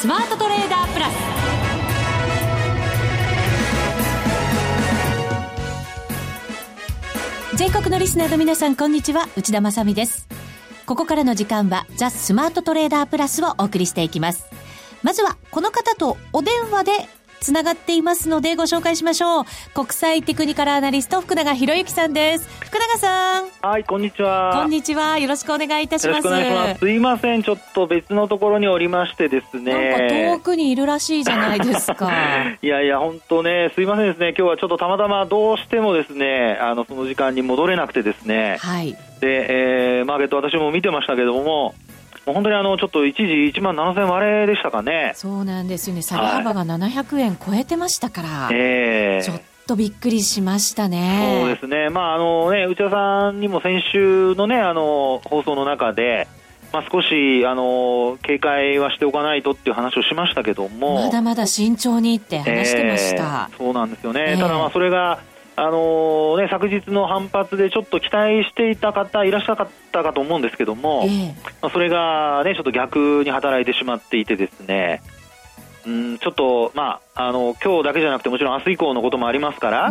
スマートトレーダープラス。全国のリスナーの皆さんこんにちは。内田まさです。ここからの時間はザ・スマートトレーダープラスをお送りしていきます。まずはこの方とお電話でつながっていますのでご紹介しましょう。国際テクニカルアナリスト福永博之さんです。福永さん。はい、こんにちは。こんにちは。よろしくお願いいたします。す。すいません、ちょっと別のところにおりましてですね。なんか遠くにいるらしいじゃないですか。いやいや、本当ね、すいませんですね。今日はちょっとたまたまどうしてもですね、あの、その時間に戻れなくてですね。はい。で、えー、マーケット私も見てましたけども、本当にあのちょっと一時1万7000割れでしたかね。そうなんですよね。下げ幅が700円超えてましたから。はい、えー、ちょっとびっくりしましたね。そうですね。まああのね内田さんにも先週のねあの放送の中で。まあ、少しあの警戒はしておかないとっていう話をしましたけどもまだまだ慎重にって話してました、えー、そうなんですよね、えー、ただまあそれがあのー、ね、昨日の反発でちょっと期待していた方いらっしゃったかと思うんですけども、えー、まあ、それが、ね、ちょっと逆に働いてしまっていてですね。うんちょっと、まあ、あの今日だけじゃなくてもちろん明日以降のこともありますから、あ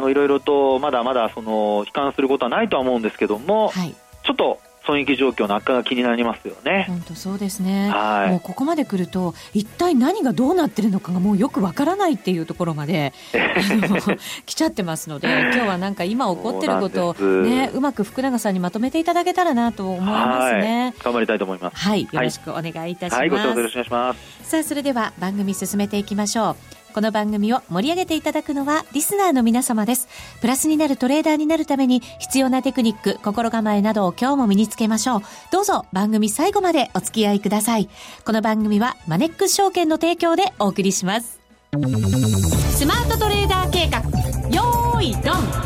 のいろいろとまだまだその悲観することはないとは思うんですけども、はい、ちょっと損益状況の悪化が気になりますよね。本当そうですね。はい、もうここまで来ると一体何がどうなってるのかがもうよくわからないっていうところまで 来ちゃってますので、今日はなんか今起こってることをねうまく福永さんにまとめていただけたらなと思いますね。頑張りたいと思います。はい、よろしくお願いいたします。はい、ご視聴よろしくお願いします。さあそれでは番組進めていきましょう。この番組を盛り上げていただくのはリスナーの皆様です。プラスになるトレーダーになるために必要なテクニック、心構えなどを今日も身につけましょう。どうぞ番組最後までお付き合いください。この番組はマネックス証券の提供でお送りします。スマートトレーダー計画、よーいドン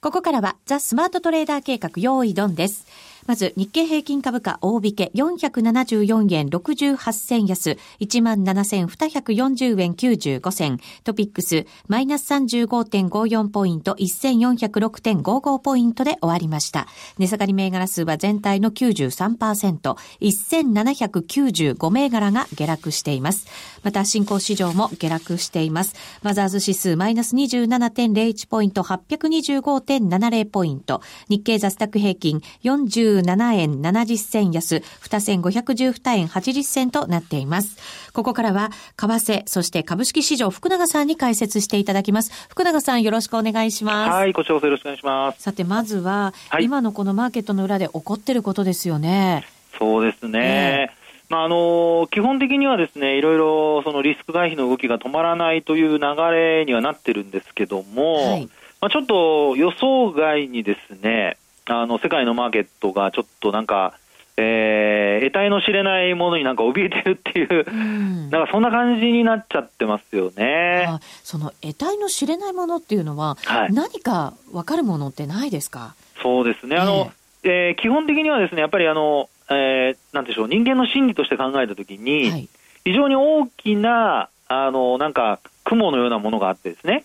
ここからはザ・スマートトレーダー計画用意ドンです。まず、日経平均株価大引け474円68銭安、17,240円95銭。トピックス、マイナス35.54ポイント、1406.55ポイントで終わりました。値下がり銘柄数は全体の93%、1795銘柄が下落しています。また、新興市場も下落しています。マザーズ指数マイナス27.01ポイント、825.70ポイント。日経ザスタック平均40 27円70銭安、2512円80銭となっています。ここからは、為替、そして株式市場、福永さんに解説していただきます。福永さん、よろしくお願いします。はい、ご視聴よろしくお願いします。さて、まずは、はい、今のこのマーケットの裏で起こってることですよね。そうですね。えーまああの基本的にはですねいろいろそのリスク回避の動きが止まらないという流れにはなってるんですけども、はい、まあ、ちょっと予想外にですねあの世界のマーケットがちょっとなんか、えー、得体の知れないものになんか怯えてるっていう、うん、なんかそんな感じになっちゃってますよね。その得体の知れないものっていうのは、はい、何か分かるものってないですか？そうですね、あの、えー、えー、基本的にはですね、やっぱりあの、えー、なんでしょう、人間の心理として考えたときに、はい、非常に大きな、あの、なんか、雲のようなものがあってですね、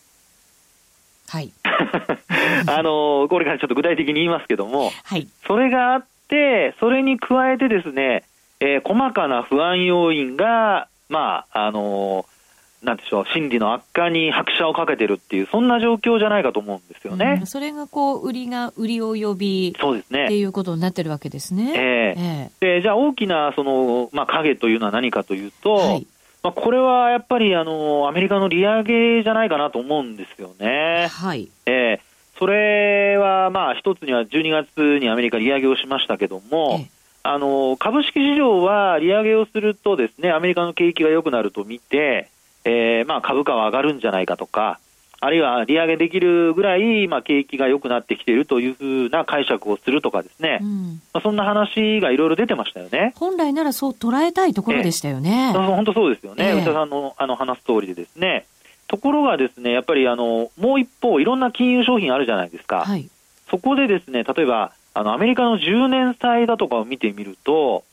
はい、あのこれからちょっと具体的に言いますけども、はい、それがあって、それに加えてですね、えー、細かな不安要因が、まあ、あのなんでしょう、心理の悪化に拍車をかけてるっていう、そんな状況じゃないかと思うんですよね。うん、それがこう、売りが、売りを呼び、そうですね。っていうことになってるわけですね。えー、えー、で、じゃあ大きな、その、まあ、影というのは何かというと、はい、まあ、これはやっぱりあのアメリカの利上げじゃないかなと思うんですよね。はい。えー、それはまあ一つには12月にアメリカ利上げをしましたけども、えあの株式市場は利上げをするとですねアメリカの景気が良くなると見て、えー、まあ株価は上がるんじゃないかとか、あるいは利上げできるぐらい、まあ、景気が良くなってきているというふうな解釈をするとかですね、うん、まあ、そんな話がいろいろ出てましたよね。本来ならそう捉えたいところでしたよね。えー、本当そうですよね、えー、内田さんのあの話す通りでですね、ところがですね、やっぱりあのもう一方、いろんな金融商品あるじゃないですか。はい、そこでですね、例えば、あのアメリカの10年債だとかを見てみると、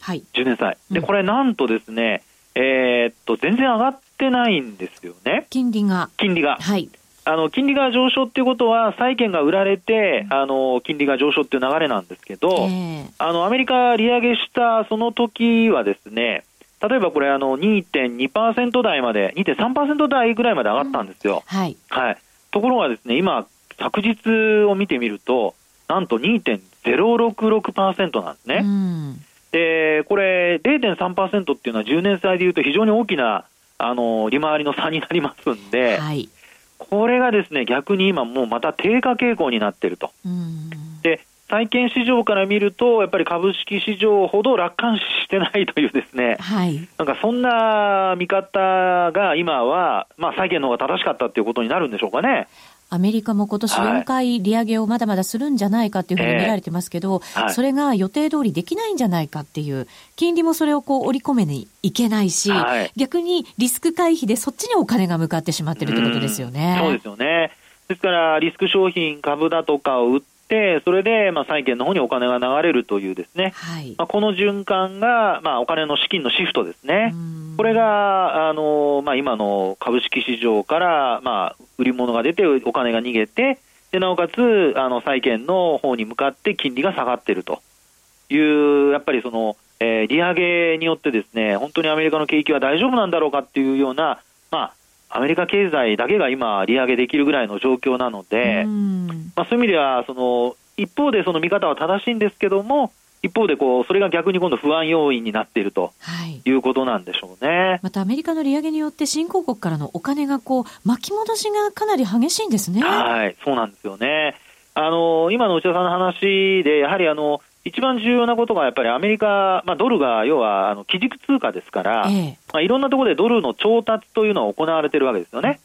はい、10年債。で、これなんとですね、えー、っと、全然上がってないんですよね。金利が。金利が。はい。あの金利が上昇っていうことは、債券が売られて、あの金利が上昇っていう流れなんですけど、えー、あのアメリカ利上げしたその時はですね、例えばこれ、あの2.2%台まで、2.3%台ぐらいまで上がったんですよ。うん、はい、はい。ところがですね、今、昨日を見てみると、なんと2.066%なんですね。うん、で、これ0.3%っていうのは10年債でいうと非常に大きなあの利回りの差になりますんで、はい、これがですね逆に今、もうまた低下傾向になっていると。で債券市場から見ると、やっぱり株式市場ほど楽観視してないというですね、はい、なんかそんな見方が今は、まあ、債券の方が正しかったっていうことになるんでしょうかね。アメリカも今年4回利上げをまだまだするんじゃないかっていうふうに見られてますけど、えーはい、それが予定通りできないんじゃないかっていう、金利もそれをこう織り込めにいけないし、はい、逆にリスク回避でそっちにお金が向かってしまってるってことですよね。うそうですよね。ですから、リスク商品、株だとかを売って、それで、まあ、債券の方にお金が流れるというですね、はい、まあ、この循環が、まあ、お金の資金のシフトですね。これが、あの、まあ、今の株式市場から、まあ、売り物が出て、お金が逃げて、で、なおかつ、あの、債券の方に向かって金利が下がっていると。いう、やっぱりその、えー、利上げによってですね、本当にアメリカの景気は大丈夫なんだろうかっていうような、まあ、アメリカ経済だけが今、利上げできるぐらいの状況なので、まあ、そういう意味では、その、一方でその見方は正しいんですけども、一方でこう、それが逆に今度不安要因になっているということなんでしょうね。はい、またアメリカの利上げによって新興国からのお金がこう、巻き戻しがかなり激しいんですね。はい、そうなんですよね。あの、今の内田さんの話で、やはりあの、一番重要なことがやっぱりアメリカ、まあ、ドルが要はあの基軸通貨ですから、ええ、まあ、いろんなところでドルの調達というのは行われているわけですよね。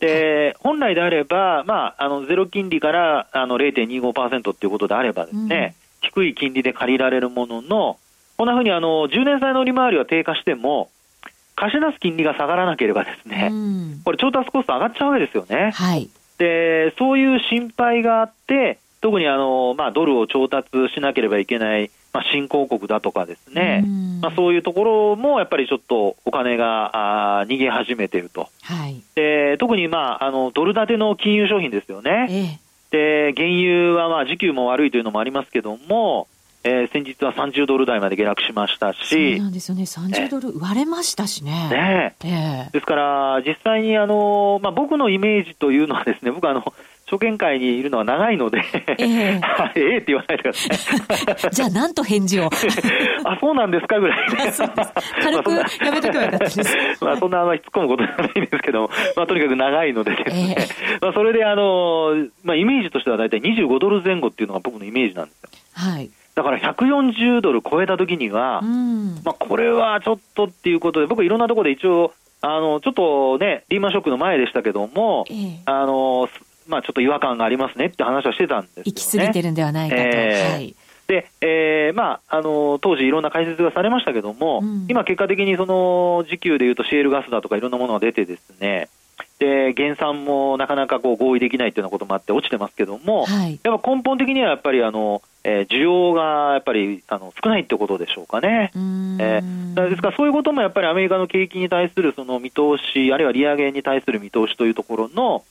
で、本来であれば、まあ、あのゼロ金利からあの0.25%っていうことであればですね、うん。低い金利で借りられるものの、こんなふうにあの10年債の利回りは低下しても、貸し出す金利が下がらなければですね、これ調達コスト上がっちゃうわけですよね。はい、で、そういう心配があって、特にあの、まあ、ドルを調達しなければいけない、まあ、新興国だとかですね、まあ、そういうところもやっぱりちょっとお金があ逃げ始めていると、はい、で特に、まあ、あのドル建ての金融商品ですよね、ええ。で、原油はまあ時給も悪いというのもありますけども、えー、先日は30ドル台まで下落しましたし、そうなんですよね、30ドル割れましたしね。ねえ。ー、ですから、実際にあの、まあ、僕のイメージというのはですね、僕あの、証券会にいるのは長いので、ええ ええって言わないでください。じゃあ、なんと返事を。あ、そうなんですかぐらい、ね。軽くやめとけばよかったです。まあ、そんなあの、突っ込むことじゃないんですけどまあ、とにかく長いのでですね、えまあ、それであの、まあ、イメージとしては大体25ドル前後っていうのが僕のイメージなんですよ。はい。だから140ドル超えたときには、まあ、これはちょっとっていうことで、僕いろんなところで一応、あの、ちょっとね、リーマンショックの前でしたけども、ええ、あの、まあ、ちょっと違和感がありますねって話はしてたんですよ、ね、行き過ぎてるんではないかと。えー、はいで、えーまあ、あの当時、いろんな解説がされましたけども、うん、今、結果的にその時給でいうとシェールガスだとかいろんなものが出てですね、で減産もなかなかこう合意できないというようなこともあって落ちてますけども、はい、やっぱ根本的にはやっぱりあの、えー、需要がやっぱりあの少ないってことでしょうかね。えー、ですからそういうこともやっぱりアメリカの景気に対するその見通し、あるいは利上げに対する見通しというところの、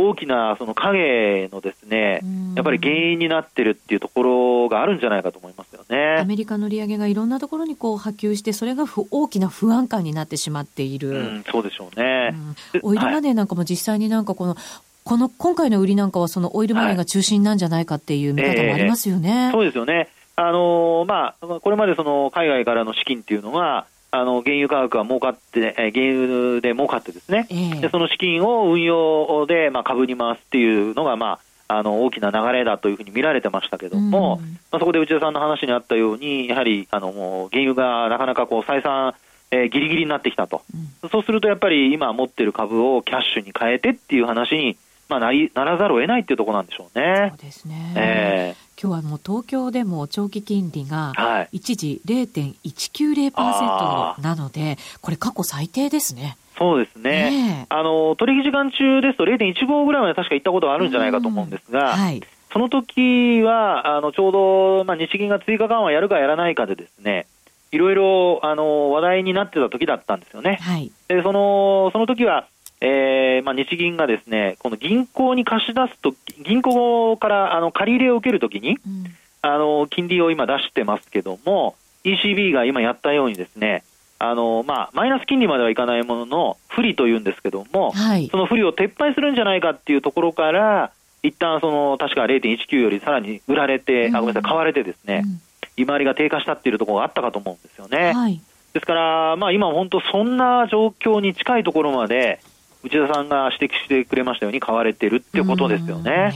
大きなその影のですね、やっぱり原因になってるっていうところがあるんじゃないかと思いますよね。アメリカの利上げがいろんなところにこう波及して、それが大きな不安感になってしまっている。うん、そうでしょうね、うん。オイルマネーなんかも実際になんかこの、はいこの今回の売りなんかは、そのオイルマネーが中心なんじゃないかっていう見方もありますよね。はいえー、そうですよね。あのー、まあ、これまでその海外からの資金っていうのは、あの原油価格が儲かって、え原油で儲かってですね、えー、でその資金を運用で、まあ、株に回すっていうのが、まあ、あの大きな流れだというふうに見られてましたけども、まあ、そこで内田さんの話にあったように、やはりあのもう原油がなかなかこう採算、えー、ギリギリになってきたと、うん、そうするとやっぱり今持ってる株をキャッシュに変えてっていう話に、まあ、なりならざるを得ないっていうところなんでしょうね。そうですね、えー今日はもう東京でも長期金利が一時0.190%なので、これ過去最低ですね。そうですね。ねあの、取引時間中ですと0.15ぐらいまで確か行ったことがあるんじゃないかと思うんですが、はい、その時は、あの、ちょうど、まあ、日銀が追加緩和やるかやらないかでですね、いろいろ、あの、話題になってた時だったんですよね。はい。で、その、その時は、えーまあ、日銀がですねこの銀行に貸し出すと銀行からあの借り入れを受けるときに、うん、あの金利を今出してますけども ECB が今やったようにですねあのまあ、マイナス金利まではいかないものの不利というんですけども、はい、その不利を撤廃するんじゃないかっていうところから一旦その確か0.19よりさらに売られて、うん、あごめんなさい買われてですね、うん、利回りが低下したっていうところがあったかと思うんですよね。はい、ですから、まあ、今本当そんな状況に近いところまで内田さんが指摘してくれましたように買われてるってことですよね。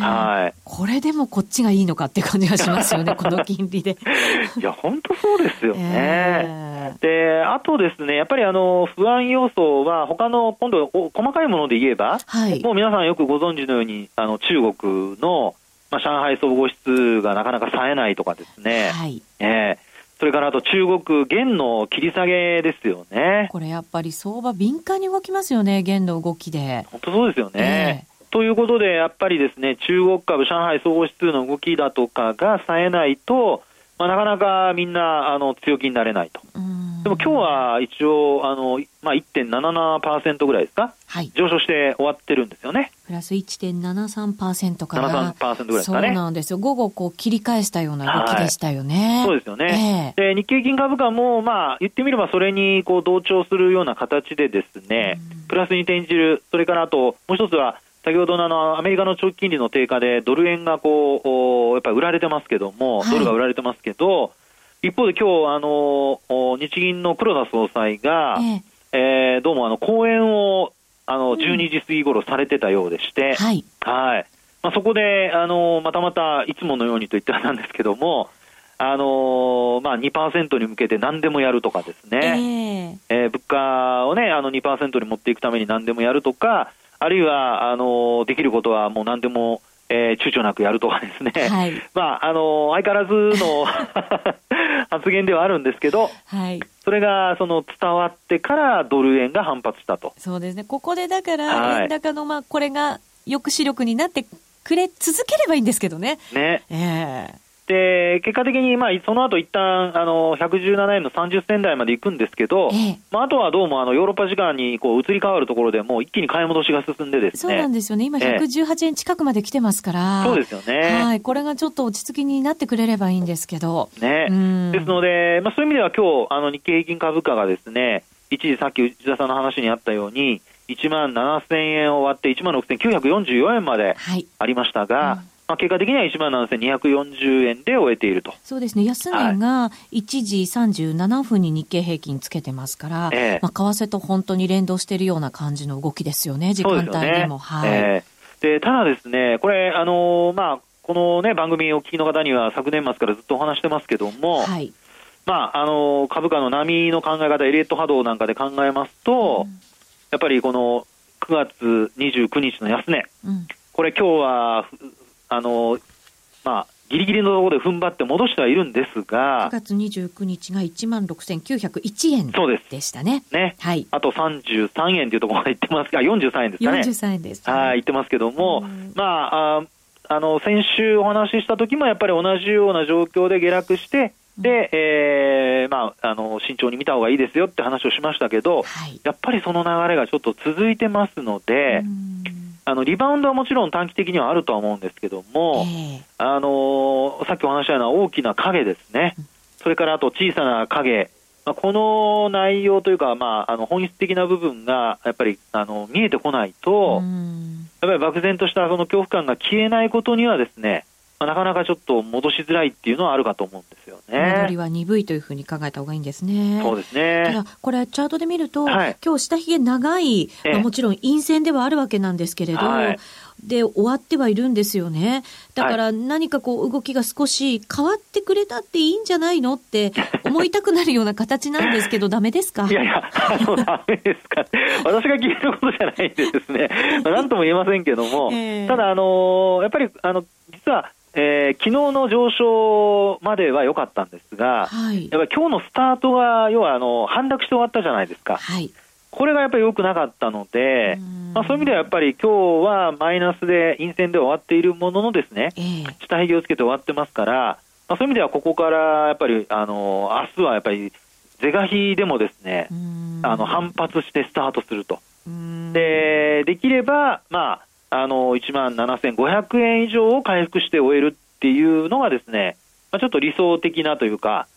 はい。これでもこっちがいいのかって感じがしますよね、この金利で。いや、本当そうですよね。で、あとですね、やっぱりあの、不安要素は他の、今度、細かいもので言えば、はい、もう皆さんよくご存知のように、あの、中国の、まあ、上海総合指数がなかなか冴えないとかですね。はい。えーそれからあと中国、元の切り下げですよね。これやっぱり相場、敏感に動きますよね、元の動きで。本当そうですよね。えー、ということで、やっぱりですね、中国株、上海総合指数の動きだとかが冴えないと、まあ、なかなかみんなあの強気になれないと。でも今日は一応あの、まあ、1.77%ぐらいですか、はい、上昇して終わってるんですよね。プラス1.73%から。73%ぐらいですかね。そうなんですよ。午後こう切り返したような動きでしたよね。はい、そうですよね。えー、で日経金株価も、まあ、言ってみればそれにこう同調するような形でですね、プラスに転じる、それからあともう一つは、先ほどのあのアメリカの長期金利の低下でドル円がこうやっぱり売られてますけども、ドルが売られてますけど、一方で今日あの日銀の黒田総裁が、ええ。ー、どうもあの講演をあの12時過ぎ頃されてたようでして、はい、はい。まあ、そこであのまたまたいつものようにと言ってはなんですけども、あのまあ、2%に向けて何でもやるとかですね、えー、えー、物価をね、あの2%に持っていくために何でもやるとか、あるいは、あのできることはもう何でも、えー、躊躇なくやるとかですね、はい、まあ、あの相変わらずの 発言ではあるんですけど、はい、それがその伝わってからドル円が反発したと。そうですね、ここでだから、円高の、まあ、これが抑止力になってくれ続ければいいんですけどね。ね。えーで結果的に、まあ、その後一旦あの117円の30銭台まで行くんですけど、ええ、まあ、あとはどうもあのヨーロッパ時間にこう移り変わるところでもう一気に買い戻しが進んでですね。そうなんですよね、今、118円近くまで来てますから、そうですよね、はい、これがちょっと落ち着きになってくれればいいんですけど。ね、ですので、まあ、そういう意味では今日あの日経平均株価がですね一時さっき内田さんの話にあったように、1万7000円を割って、1万6944円までありましたが、はいうんまあ、結果的には1万7240円で終えていると。そうですね。安値が1時37分に日経平均つけてますから、えー、まあ、為替と本当に連動しているような感じの動きですよね、時間帯でも。はい、えー、でただですね、これ、あのー、まあ、このね、番組をお聞きの方には昨年末からずっとお話してますけども、はい、まあ、あのー、株価の波の考え方、エリエット波動なんかで考えますと、うん、やっぱりこの9月29日の安値、うん、これ今日はあの、まあ、ギリギリのところで踏ん張って戻してはいるんですが、9月29日が1万6901円でしたね。ね。はい。あと33円というところまでいってますが、43円ですかね。43円です、はい、言ってますけども、まあ、ああの、先週お話しした時もやっぱり同じような状況で下落して、で、えー、まあ、あの、慎重に見た方がいいですよって話をしましたけど、はい、やっぱりその流れがちょっと続いてますので、あのリバウンドはもちろん短期的にはあるとは思うんですけども、えー、あのさっきお話したような大きな影ですね、それからあと小さな影、まあ、この内容というか、まあ、あの本質的な部分がやっぱりあの見えてこないと、やっぱり漠然としたその恐怖感が消えないことにはですね、まあ、なかなかちょっと戻しづらいっていうのはあるかと思うんですよね。戻りは鈍いというふうに考えた方がいいんですね。そうですね。ただ、これチャートで見ると、はい、今日下髭長い、まあ、もちろん陰線ではあるわけなんですけれど、はい、で終わってはいるんですよね。だから何かこう動きが少し変わってくれたっていいんじゃないのって思いたくなるような形なんですけど、ダメですか？いやいや、あの、ダメですか。私が聞いたことじゃないんでですね、なんとも言えませんけども、えー、ただ、あのやっぱり、あの、実は、えー、昨日の上昇までは良かったんですが、はい、やっぱり今日のスタートが、要はあの反落して終わったじゃないですか。はい。これがやっぱり良くなかったので、まあ、そういう意味ではやっぱり今日はマイナスで、陰線で終わっているもののですね、えー、下髭をつけて終わってますから、まあ、そういう意味ではここからやっぱり、あの明日はやっぱり、是が非でもですね、あの反発してスタートすると。で、できれば、まあ、あの、1万7500円以上を回復して終えるっていうのがですね、まあ、ちょっと理想的なというか、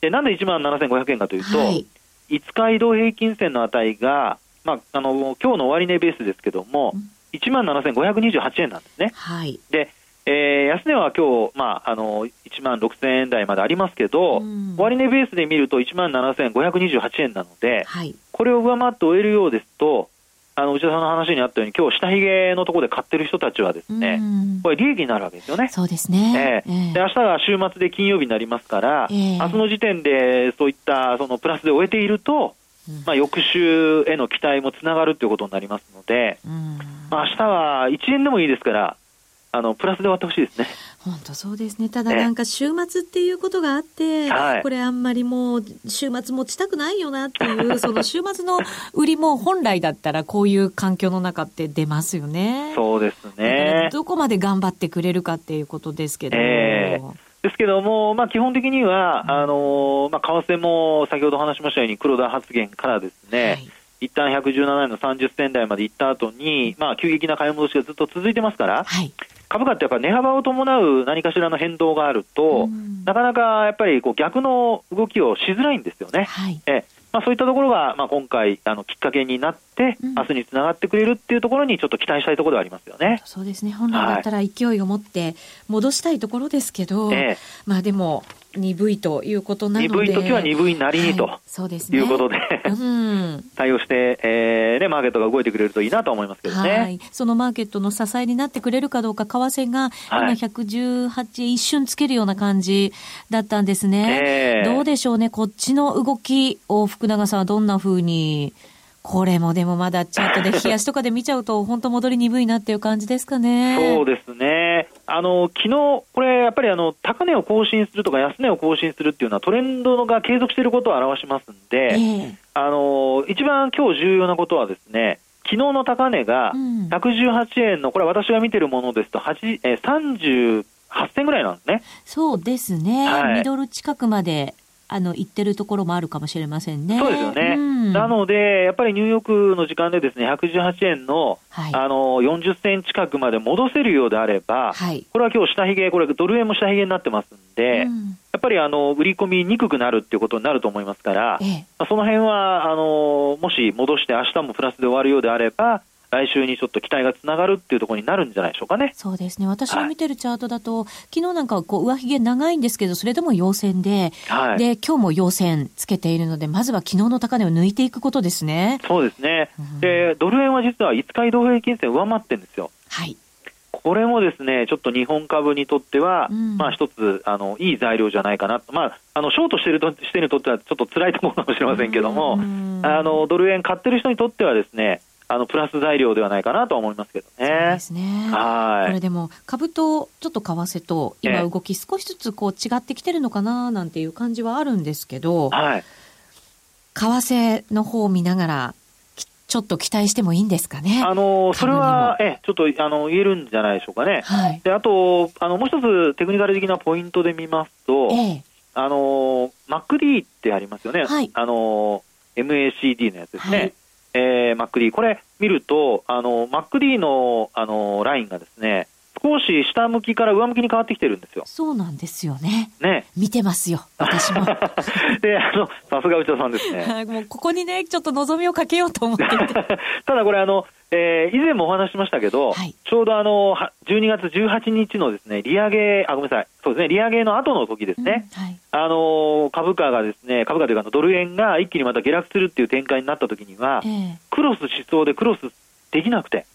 でなんで1万7500円かというと、はい、5日移動平均線の値が、まあ、あの今日の終値ベースですけども、うん、1万7528円なんですね。はい、でえー、安値は今日、まあ、あの1万6000円台までありますけど、うん、終値ベースで見ると1万7528円なので、はい、これを上回って終えるようですと、あの内田さんの話にあったように、今日下髭のところで買ってる人たちはですね、これ利益になるわけですよね。そうですね。えー、で明日が週末で金曜日になりますから、えー、明日の時点でそういったそのプラスで終えていると、まあ、翌週への期待もつながるということになりますので、まあ、明日は1円でもいいですから、あのプラスで終わってほしいですね。本当そうですね。ただなんか週末っていうことがあって、はい、これあんまりもう週末持ちたくないよなっていう、その週末の売りも本来だったらこういう環境の中って出ますよね。そうですね。どこまで頑張ってくれるかっていうことですけど。えーですけども、まあ、基本的には、あのまあ、為替も先ほど話しましたように、黒田発言からですね、はい一旦117円の30銭台まで行った後に、まあ、急激な買い戻しがずっと続いてますから、はい、株価ってやっぱ値幅を伴う何かしらの変動があると、なかなかやっぱりこう逆の動きをしづらいんですよね。はい、え。まあ、そういったところが、まあ、今回あのきっかけになっ明日につながってくれるっていうところにちょっと期待したいところではありますよね。そうですね。本来だったら勢いを持って戻したいところですけど、はい、まあでも鈍いということなので。鈍い時は鈍いなりにと、はい、そうですね、いうことでうん、対応して、えーね、マーケットが動いてくれるといいなと思いますけどね、はい、そのマーケットの支えになってくれるかどうか、為替が今118円一瞬つけるような感じだったんですね、えー、どうでしょうね、こっちの動きを福永さんはどんなふうにこれもでもまだチャートで冷やしとかで見ちゃうと、本当戻り鈍いなっていう感じですかね。そうですね。あの、昨日、これやっぱりあの、高値を更新するとか安値を更新するっていうのはトレンドが継続していることを表しますんで、えー、あの、一番今日重要なことはですね、昨日の高値が118円の、これ私が見てるものですと、8えー、38銭ぐらいなんですね。そうですね。はい、ミドル近くまであの、行ってるところもあるかもしれませんね。そうですよね。うん、なので、やっぱりニューヨークの時間でですね、118円の、はい、あの、40銭近くまで戻せるようであれば、はい、これは今日下髭、これドル円も下髭になってますんで、うん、やっぱりあの、売り込みにくくなるっていうことになると思いますから、ええ、その辺は、あの、もし戻して明日もプラスで終わるようであれば、来週にちょっと期待がつながるっていうところになるんじゃないでしょうかね。そうですね。私が見てるチャートだと、はい、昨日なんかはこう上髭長いんですけど、それでも陽線で、はい、で、今日も陽線つけているので、まずは昨日の高値を抜いていくことですね。そうですね。うん、で、ドル円は実は5日移動平均線上回ってるんですよ。はい。これもですね、ちょっと日本株にとっては、うん、まあ一つ、あの、いい材料じゃないかなと。まあ、あの、ショートしてると、してにとってはちょっと辛いところかもしれませんけども、あの、ドル円買ってる人にとってはですね、あのプラス材料ではないかなと思いますけどね。そうですね。はい。これでも株とちょっと為替と今動き少しずつこう違ってきてるのかななんていう感じはあるんですけど、はい。為替の方を見ながらちょっと期待してもいいんですかね？あのそれは、え、ちょっとあの言えるんじゃないでしょうかね。はい。で、あと、あのもう一つテクニカル的なポイントで見ますと、ええ、あの MacD ってありますよね。はい。あの MACD のやつですね。はいえー、マック D、これ見ると、あの、マック D の、あの、ラインがですね、少し下向きから上向きに変わってきてるんですよ。そうなんですよね。ね。見てますよ、私も。で、あの、さすが内田さんですね。もうここにね、ちょっと望みをかけようと思って ただこれあの、えー、以前もお話しましたけど、はい、ちょうどあの、12月18日のですね、利上げ、あ、ごめんなさい、そうですね、利上げの後の時ですね、うんはい、あの、株価がですね、株価というかドル円が一気にまた下落するっていう展開になった時には、えー、クロスしそうでクロスできなくて、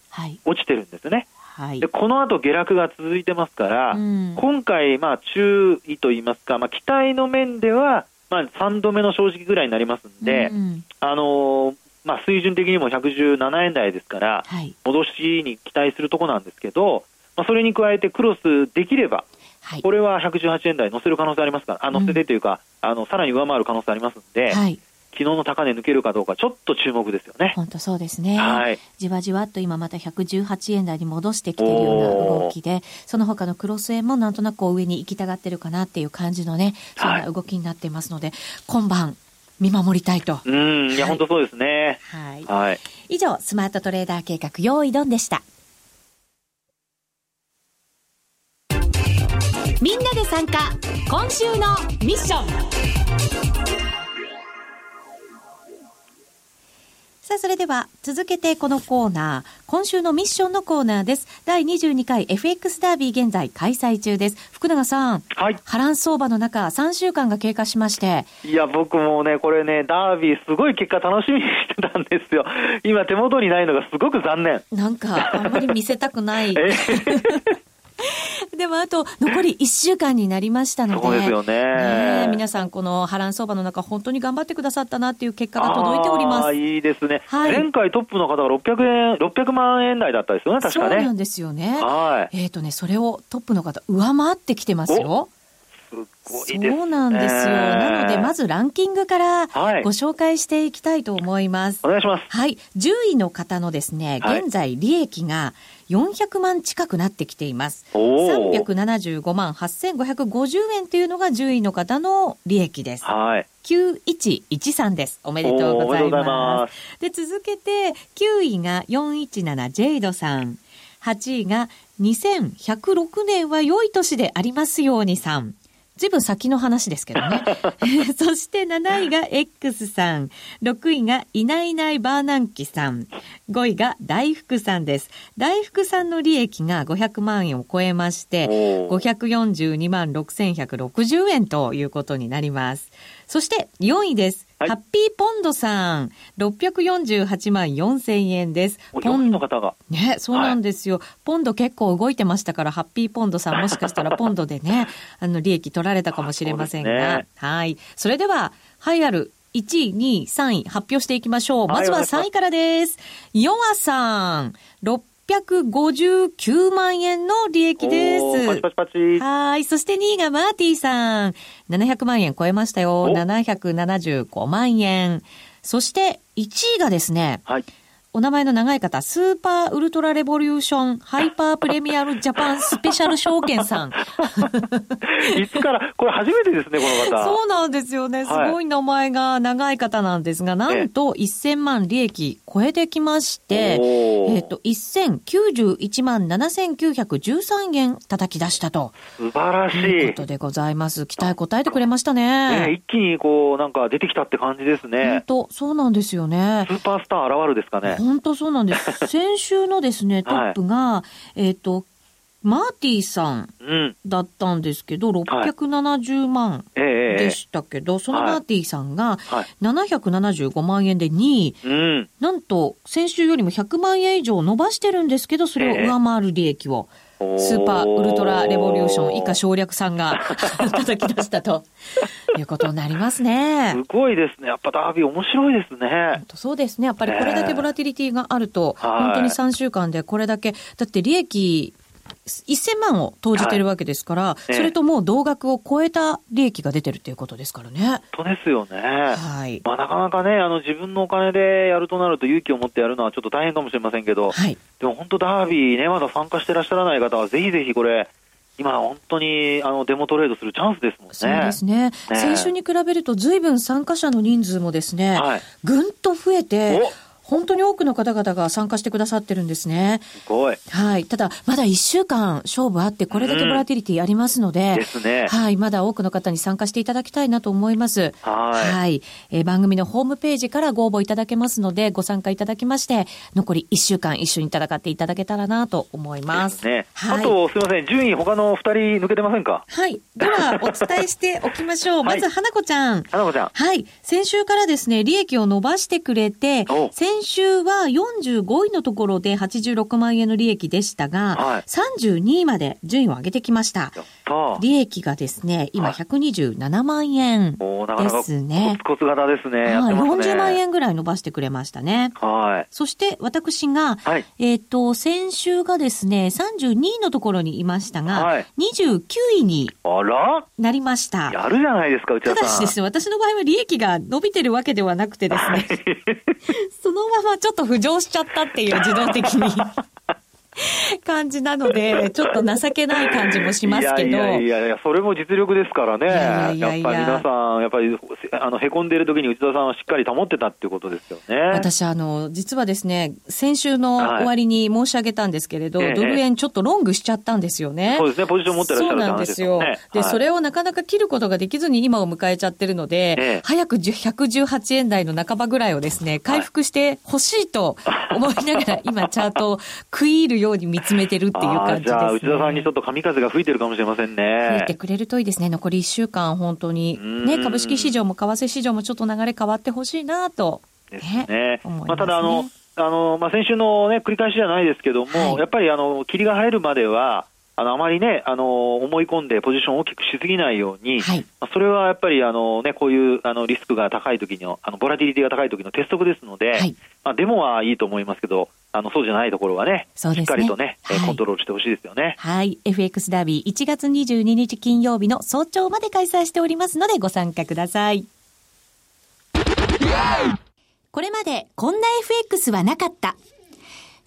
落ちてるんですね。はい、でこの後下落が続いてますから、うん、今回、まあ、注意といいますか、まあ、期待の面では、まあ、3度目の正直ぐらいになりますんで、うん、あのー、まあ、水準的にも117円台ですから、はい、戻しに期待するところなんですけど、まあ、それに加えてクロスできれば、はい、これは118円台乗せる可能性ありますから、あ乗せてというか、うん、あのさらに上回る可能性ありますんで、はい、昨日の高値抜けるかどうか、ちょっと注目ですよね。本当そうですね。はい。じわじわっと今また118円台に戻してきてるような動きで、その他のクロス円もなんとなく上に行きたがってるかなっていう感じのね、そんな動きになっていますので、はい、今晩、見守りたいと。うん、いや、本当そうですね。はい。はい。以上、スマートトレーダー計画、用意ドンでした。みんなで参加、今週のミッション。さあ、それでは続けてこのコーナー、今週のミッションのコーナーです。第22回 FX ダービー現在開催中です。福永さん。はい。波乱相場の中、3週間が経過しまして。いや、僕もね、これね、ダービーすごい結果楽しみにしてたんですよ。今手元にないのがすごく残念。なんか、あんまり見せたくない。でもあと残り1週間になりましたので、そうですよねね皆さん、この波乱相場の中、本当に頑張ってくださったなっていう結果が届いております。いいですね、はい、前回トップの方が600円、600万円台だったですよね、確かね。そうなんですよね。はい。えっ、ー、とね、それをトップの方、上回ってきてますよ。そうなんですよ。なので、まずランキングからご紹介していきたいと思います。はい、お願いします。はい。10位の方のですね、現在利益が400万近くなってきています。375万8550円というのが10位の方の利益です。はい。9113です。おめでとうございます。で、続けて、9位が417ジェイドさん。8位が2106年は良い年でありますようにさん。ずいぶん先の話ですけどね。そして7位が X さん。6位がいないいないバーナンキさん。5位が大福さんです。大福さんの利益が500万円を超えまして、542万6160円ということになります。そして4位です。はい、ハッピーポンドさん、648万4千円です。ポンドの方が。ね、そうなんですよ、はい、ポンド結構動いてましたから、ハッピーポンドさんもしかしたら ポンドでね、あの、利益取られたかもしれませんが、ね、はい。それでは、ハイアル1位、2位、3位発表していきましょう。まずは3位からです。ヨアさん、659万円の利益です。パチパチパチはい。そして2位がマーティさん。700万円超えましたよ。775万円。そして1位がですね、はい。お名前の長い方、スーパーウルトラレボリューションハイパープレミアムジャパンスペシャル証券さん。いつから、これ初めてですね、この方。そうなんですよね。すごい名前が長い方なんですが、なんと1000万利益超えてきまして、えっ、と、1091万7913円叩き出したと。素晴らしい。ということでございます。期待答えてくれましたね。ね一気にこう、なんか出てきたって感じですね。本当そうなんですよね。スーパースター現るですかね。本当そうなんです。先週のですね、トップが、はい、えっ、ー、と、マーティさんだったんですけど、うん、670万でしたけど、はい、そのマーティさんが775万円で2位、はい、なんと先週よりも100万円以上伸ばしてるんですけど、それを上回る利益を。スーパーウルトラレボリューション以下省略さんが 叩き出したということになりますね。すごいですね。やっぱダービー面白いですね。そうですね。やっぱりこれだけボラティリティがあると、本当に3週間でこれだけ、だって利益1000万を投じてるわけですから、はい、それともう同額を超えた利益が出てるっていうことですからね。本当ですよね。はい。まあなかなかね、あの自分のお金でやるとなると勇気を持ってやるのはちょっと大変かもしれませんけど、はい。でも本当ダービーね、まだ参加してらっしゃらない方はぜひぜひこれ、今、本当にあのデモトレードするチャンスですもんね。そうですね。ね先週に比べると、ずいぶん参加者の人数もですね、はい、ぐんと増えて、本当に多くの方々が参加してくださってるんですね。すごい。はい。ただ、まだ1週間勝負あって、これだけボラティリティありますので、うん、ですね。はい。まだ多くの方に参加していただきたいなと思います。はい。はい。えー、番組のホームページからご応募いただけますので、ご参加いただきまして、残り1週間一緒に戦っていただけたらなと思います。ですね。はい。あと、すみません。順位他の2人抜けてませんか？はい。では、お伝えしておきましょう。まず、花子ちゃん。花子ちゃん。はい。先週からですね、利益を伸ばしてくれて、先週は45位のところで86万円の利益でしたが、はい、32位まで順位を上げてきました。利益がですね、今127万円ですね。コツコツ型ですね。はい、40万円ぐらい伸ばしてくれましたね。はい。そして私が、はい、えっ、ー、と、先週がですね、32位のところにいましたが、はい、29位になりました。やるじゃないですか、内田さん。ただしですね、私の場合は利益が伸びてるわけではなくてですね、そのままちょっと浮上しちゃったっていう自動的に。感じなので、ちょっと情けない感じもしますけど。いやいやいや、それも実力ですからね。いやいやいややっぱり皆さん、やっぱり、あの、へこんでいる時に内田さんはしっかり保ってたっていうことですよね。私、あの、実はですね、先週の終わりに申し上げたんですけれど、はい、ドル円ちょっとロングしちゃったんですよね。そうですね、ポジション持ってらっしゃる、ね、そうなんですよ。で、はい、それをなかなか切ることができずに今を迎えちゃってるので、ええ、早く118円台の半ばぐらいをですね、回復してほしいと思いながら、今チャートを食い入るように見つめてるっていう感じです、ね、じゃあ、内田さんにちょっと神風が吹いてるかもしれませんね。吹いてくれるといいですね。残り1週間、本当に。ね、株式市場も為替市場もちょっと流れ変わってほしいなと。ですね。ねまあ、ただ、あの、あの、まあ、先週のね、繰り返しじゃないですけども、はい、やっぱりあの、霧が晴れるまでは、あの、あまりね、あの、思い込んでポジションを大きくしすぎないように、はい、まあ、それはやっぱりあのね、こういうあのリスクが高い時の、あの、ボラティリティが高い時の鉄則ですので、はい、まあ、デモはいいと思いますけど、あの、そうじゃないところはね、ねしっかりとね、はい、コントロールしてほしいですよね。はい。FX ダービー1月22日金曜日の早朝まで開催しておりますのでご参加ください。これまでこんな FX はなかった。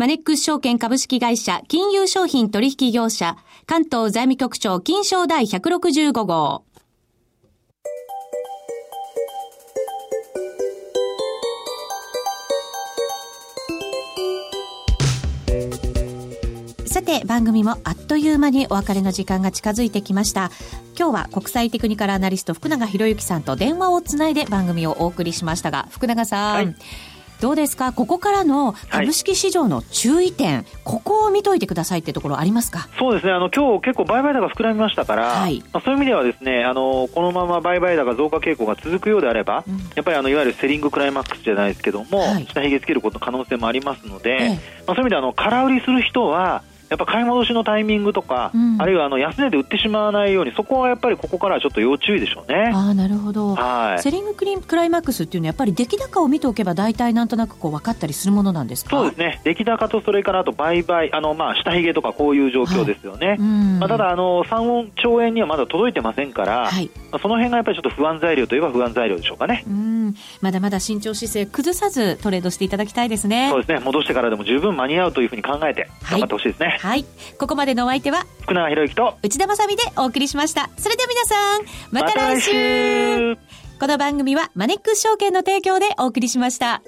マネックス証券株式会社金融商品取引業者関東財務局長金賞第165号。さて番組もあっという間にお別れの時間が近づいてきました。今日は国際テクニカルアナリスト福永博之さんと電話をつないで番組をお送りしましたが福永さん、はい。どうですか？ここからの株式市場の注意点、はい、ここを見といてくださいってところありますか？そうですね。あの今日結構売買高膨らみましたから、はい、まあ、そういう意味ではですねあのこのまま売買高増加傾向が続くようであれば、うん、やっぱりあのいわゆるセリングクライマックスじゃないですけども、はい、下髭つけること可能性もありますので、ええ、まあ、そういう意味であの空売りする人はやっぱ買い戻しのタイミングとか、うん、あるいはあの安値で売ってしまわないように、そこはやっぱりここからはちょっと要注意でしょうね。あなるほど、はい、セリングクリクライマックスっていうのは、やっぱり出来高を見ておけば、大体なんとなくこう分かったりするものなんですか？そうですね、出来高とそれからあと売買、あのまあ下髭とかこういう状況ですよね、はい、まあ、ただあの、3兆円にはまだ届いてませんから、はい、まあ、その辺がやっぱりちょっと不安材料といえば不安材料でしょうかね。うん。まだまだ慎重姿勢崩さずトレードしていただきたいですね。そうですね。戻してからでも十分間に合うというふうに考えて頑張ってほしいですね。はい、ここまでのお相手は福永博之と内田まさでお送りしました。それでは皆さんまた来週。ま、この番組はマネックス証券の提供でお送りしました。